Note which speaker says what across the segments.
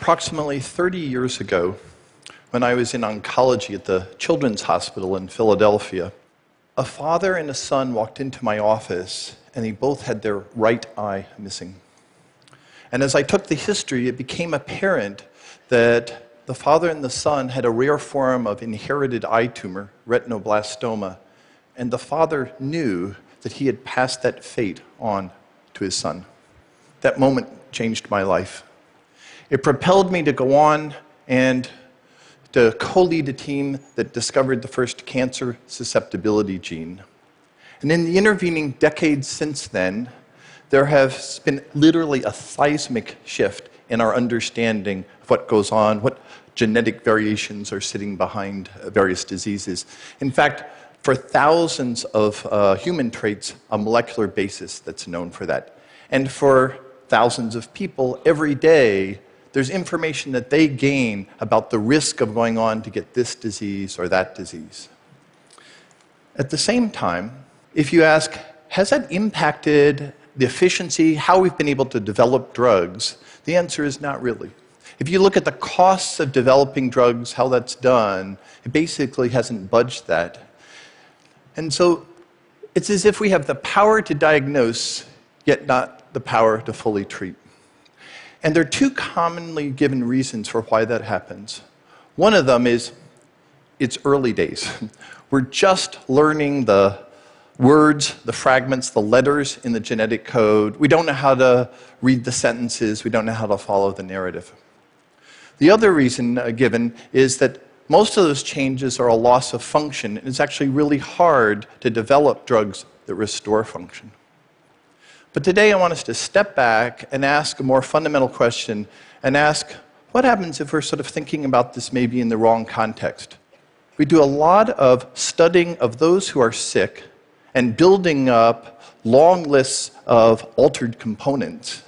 Speaker 1: approximately 30 years ago, when I was in oncology at the Children's Hospital in Philadelphia, a father and a son walked into my office, and they both had their right eye missing. And as I took the history, it became apparent that the father and the son had a rare form of inherited eye tumor, retinoblastoma, and the father knew that he had passed that fate on to his son. That moment changed my life. It propelled me to go on and to co lead a team that discovered the first cancer susceptibility gene. And in the intervening decades since then, there has been literally a seismic shift in our understanding of what goes on, what genetic variations are sitting behind various diseases. In fact, for thousands of uh, human traits, a molecular basis that's known for that. And for thousands of people, every day, there's information that they gain about the risk of going on to get this disease or that disease. At the same time, if you ask, has that impacted the efficiency, how we've been able to develop drugs? The answer is not really. If you look at the costs of developing drugs, how that's done, it basically hasn't budged that. And so it's as if we have the power to diagnose, yet not the power to fully treat. And there are two commonly given reasons for why that happens. One of them is it's early days. We're just learning the words, the fragments, the letters in the genetic code. We don't know how to read the sentences, we don't know how to follow the narrative. The other reason uh, given is that most of those changes are a loss of function, and it's actually really hard to develop drugs that restore function. But today I want us to step back and ask a more fundamental question and ask what happens if we're sort of thinking about this maybe in the wrong context? We do a lot of studying of those who are sick and building up long lists of altered components.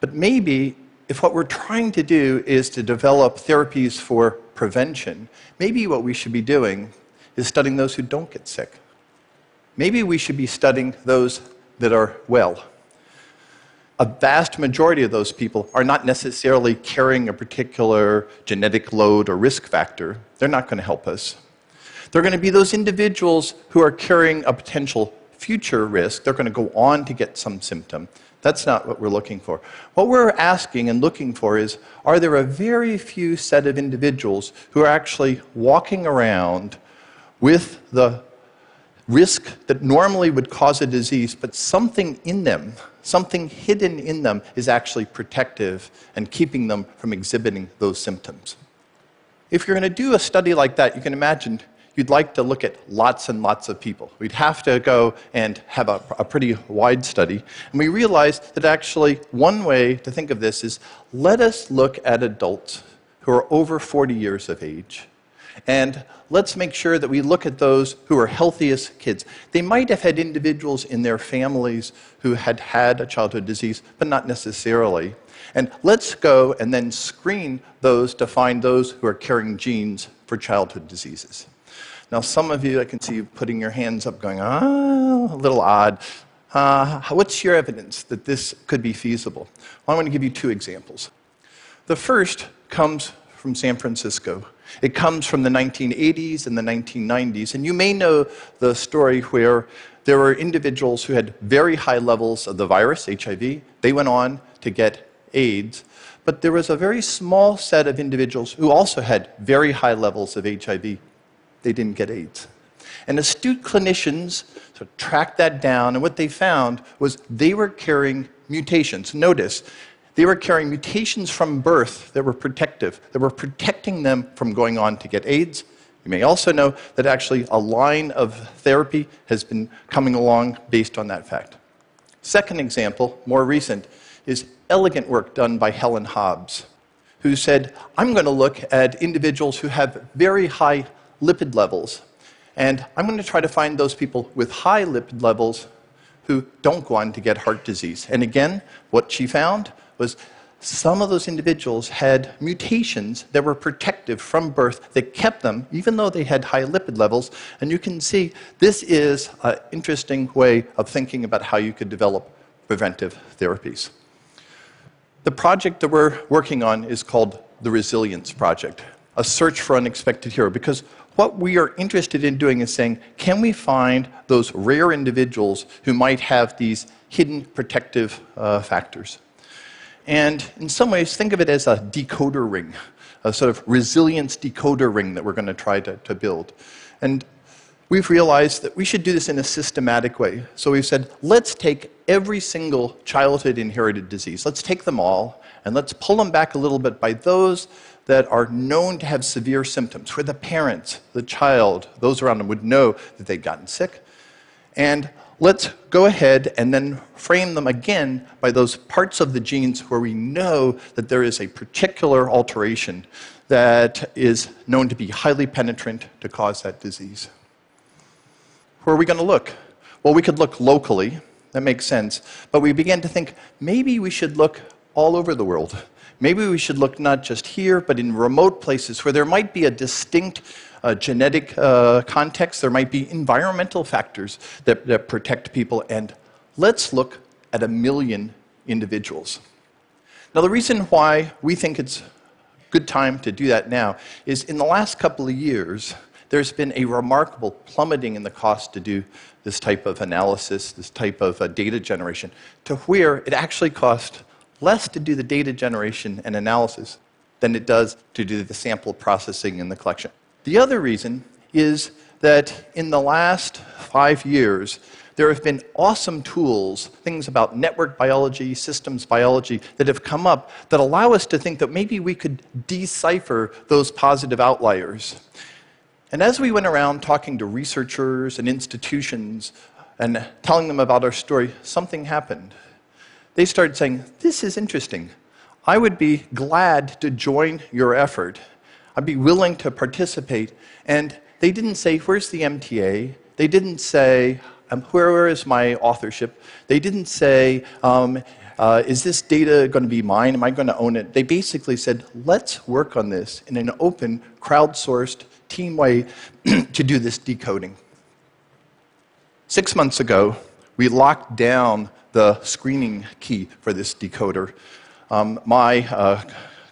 Speaker 1: But maybe if what we're trying to do is to develop therapies for prevention, maybe what we should be doing is studying those who don't get sick. Maybe we should be studying those that are well. A vast majority of those people are not necessarily carrying a particular genetic load or risk factor. They're not going to help us. They're going to be those individuals who are carrying a potential future risk. They're going to go on to get some symptom. That's not what we're looking for. What we're asking and looking for is are there a very few set of individuals who are actually walking around with the risk that normally would cause a disease, but something in them, something hidden in them, is actually protective and keeping them from exhibiting those symptoms? If you're going to do a study like that, you can imagine you'd like to look at lots and lots of people. We'd have to go and have a, a, pretty wide study. And we realized that actually one way to think of this is let us look at adults who are over 40 years of age. And let's make sure that we look at those who are healthiest kids. They might have had individuals in their families who had had a childhood disease, but not necessarily. And let's go and then screen those to find those who are carrying genes for childhood diseases. Now, some of you, I can see you putting your hands up, going, ah, a little odd. Uh, what's your evidence that this could be feasible? Well, I'm going to give you two examples. The first comes from San Francisco. It comes from the 1980s and the 1990s. And you may know the story where there were individuals who had very high levels of the virus, HIV. They went on to get AIDS. But there was a very small set of individuals who also had very high levels of HIV they didn't get AIDS. And astute clinicians sort of tracked that down, and what they found was they were carrying mutations. Notice, they were carrying mutations from birth that were protective, that were protecting them from going on to get AIDS. You may also know that actually a line of therapy has been coming along based on that fact. Second example, more recent, is elegant work done by Helen Hobbs, who said, I'm going to look at individuals who have very high lipid levels. And I'm going to try to find those people with high lipid levels who don't go on to get heart disease. And again, what she found was some of those individuals had mutations that were protective from birth that kept them, even though they had high lipid levels. And you can see this is an interesting way of thinking about how you could develop preventive therapies. The project that we're working on is called the Resilience Project, a search for unexpected hero, because what we are interested in doing is saying, can we find those rare individuals who might have these hidden protective uh, factors? And in some ways, think of it as a decoder ring, a sort of resilience decoder ring that we're going to try to, to build. And we've realized that we should do this in a systematic way. So we've said, let's take every single childhood inherited disease, let's take them all, and let's pull them back a little bit by those that are known to have severe symptoms, where the parents, the child, those around them would know that they'd gotten sick. And let's go ahead and then frame them again by those parts of the genes where we know that there is a particular alteration that is known to be highly penetrant to cause that disease. Where are we going to look? Well, we could look locally, that makes sense, but we began to think maybe we should look all over the world. Maybe we should look not just here, but in remote places where there might be a distinct uh, genetic uh, context, there might be environmental factors that, that protect people, and let's look at a million individuals. Now, the reason why we think it's good time to do that now is in the last couple of years, there's been a remarkable plummeting in the cost to do this type of analysis, this type of uh, data generation, to where it actually costs less to do the data generation and analysis than it does to do the sample processing and the collection. The other reason is that in the last five years, there have been awesome tools, things about network biology, systems biology, that have come up that allow us to think that maybe we could decipher those positive outliers. And as we went around talking to researchers and institutions and telling them about our story, something happened. They started saying, This is interesting. I would be glad to join your effort. I'd be willing to participate. And they didn't say, Where's the MTA? They didn't say, um, Where is my authorship? They didn't say, um, uh, Is this data going to be mine? Am I going to own it? They basically said, Let's work on this in an open, crowdsourced, team way to do this decoding. Six months ago, we locked down the screening key for this decoder. Um, my uh,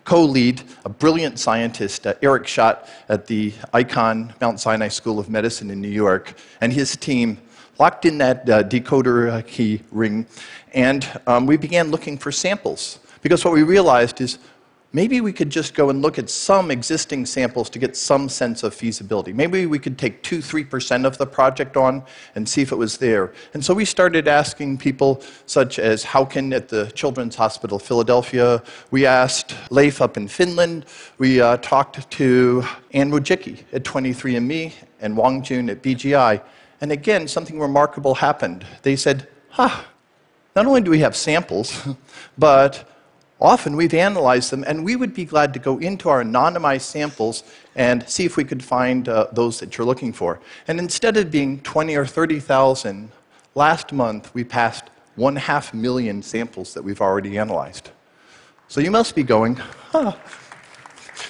Speaker 1: co lead, a brilliant scientist, uh, Eric Schadt at the Icahn Mount Sinai School of Medicine in New York, and his team locked in that uh, decoder uh, key ring, and um, we began looking for samples. Because what we realized is maybe we could just go and look at some existing samples to get some sense of feasibility. Maybe we could take 2 3% of the project on and see if it was there. And so we started asking people, such as Hakon at the Children's Hospital Philadelphia. We asked Leif up in Finland. We uh, talked to Anne Wojcicki at 23andMe and Wang Jun at BGI. And again, something remarkable happened. They said, huh, not only do we have samples, but Often we've analyzed them, and we would be glad to go into our anonymized samples and see if we could find uh, those that you're looking for. And instead of being 20 or 30,000, last month we passed one half million samples that we've already analyzed. So you must be going, huh.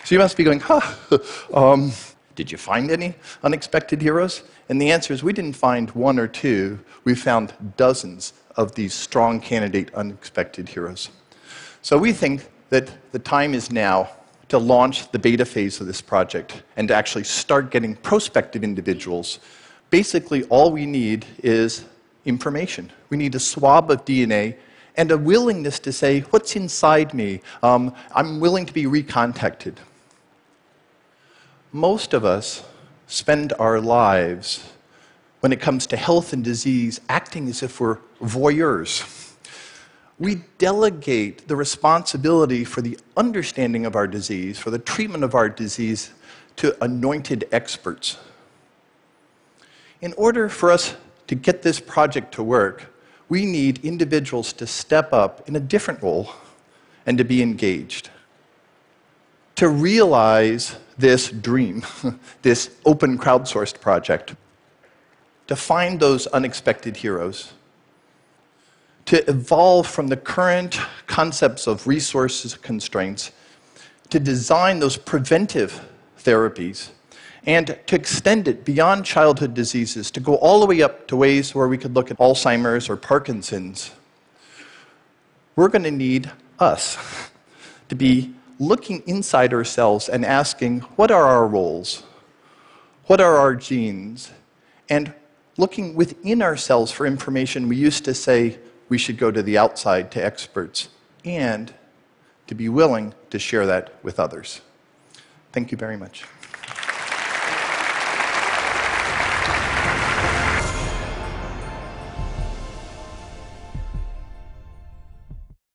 Speaker 1: So you must be going, huh. um, did you find any unexpected heroes? And the answer is we didn't find one or two, we found dozens of these strong candidate unexpected heroes. So we think that the time is now to launch the beta phase of this project and to actually start getting prospective individuals. Basically, all we need is information. We need a swab of DNA and a willingness to say, What's inside me? Um, I'm willing to be recontacted. Most of us spend our lives, when it comes to health and disease, acting as if we're voyeurs we delegate the responsibility for the understanding of our disease, for the treatment of our disease, to anointed experts. In order for us to get this project to work, we need individuals to step up in a different role and to be engaged. To realize this dream, this open crowdsourced project, to find those unexpected heroes to evolve from the current concepts of resources constraints to design those preventive therapies and to extend it beyond childhood diseases, to go all the way up to ways where we could look at Alzheimer's or Parkinson's. We're going to need us to be looking inside ourselves and asking, what are our roles? What are our genes? And looking within ourselves for information. We used to say we should go to the outside, to experts, and to be willing to share that with others. Thank you very much.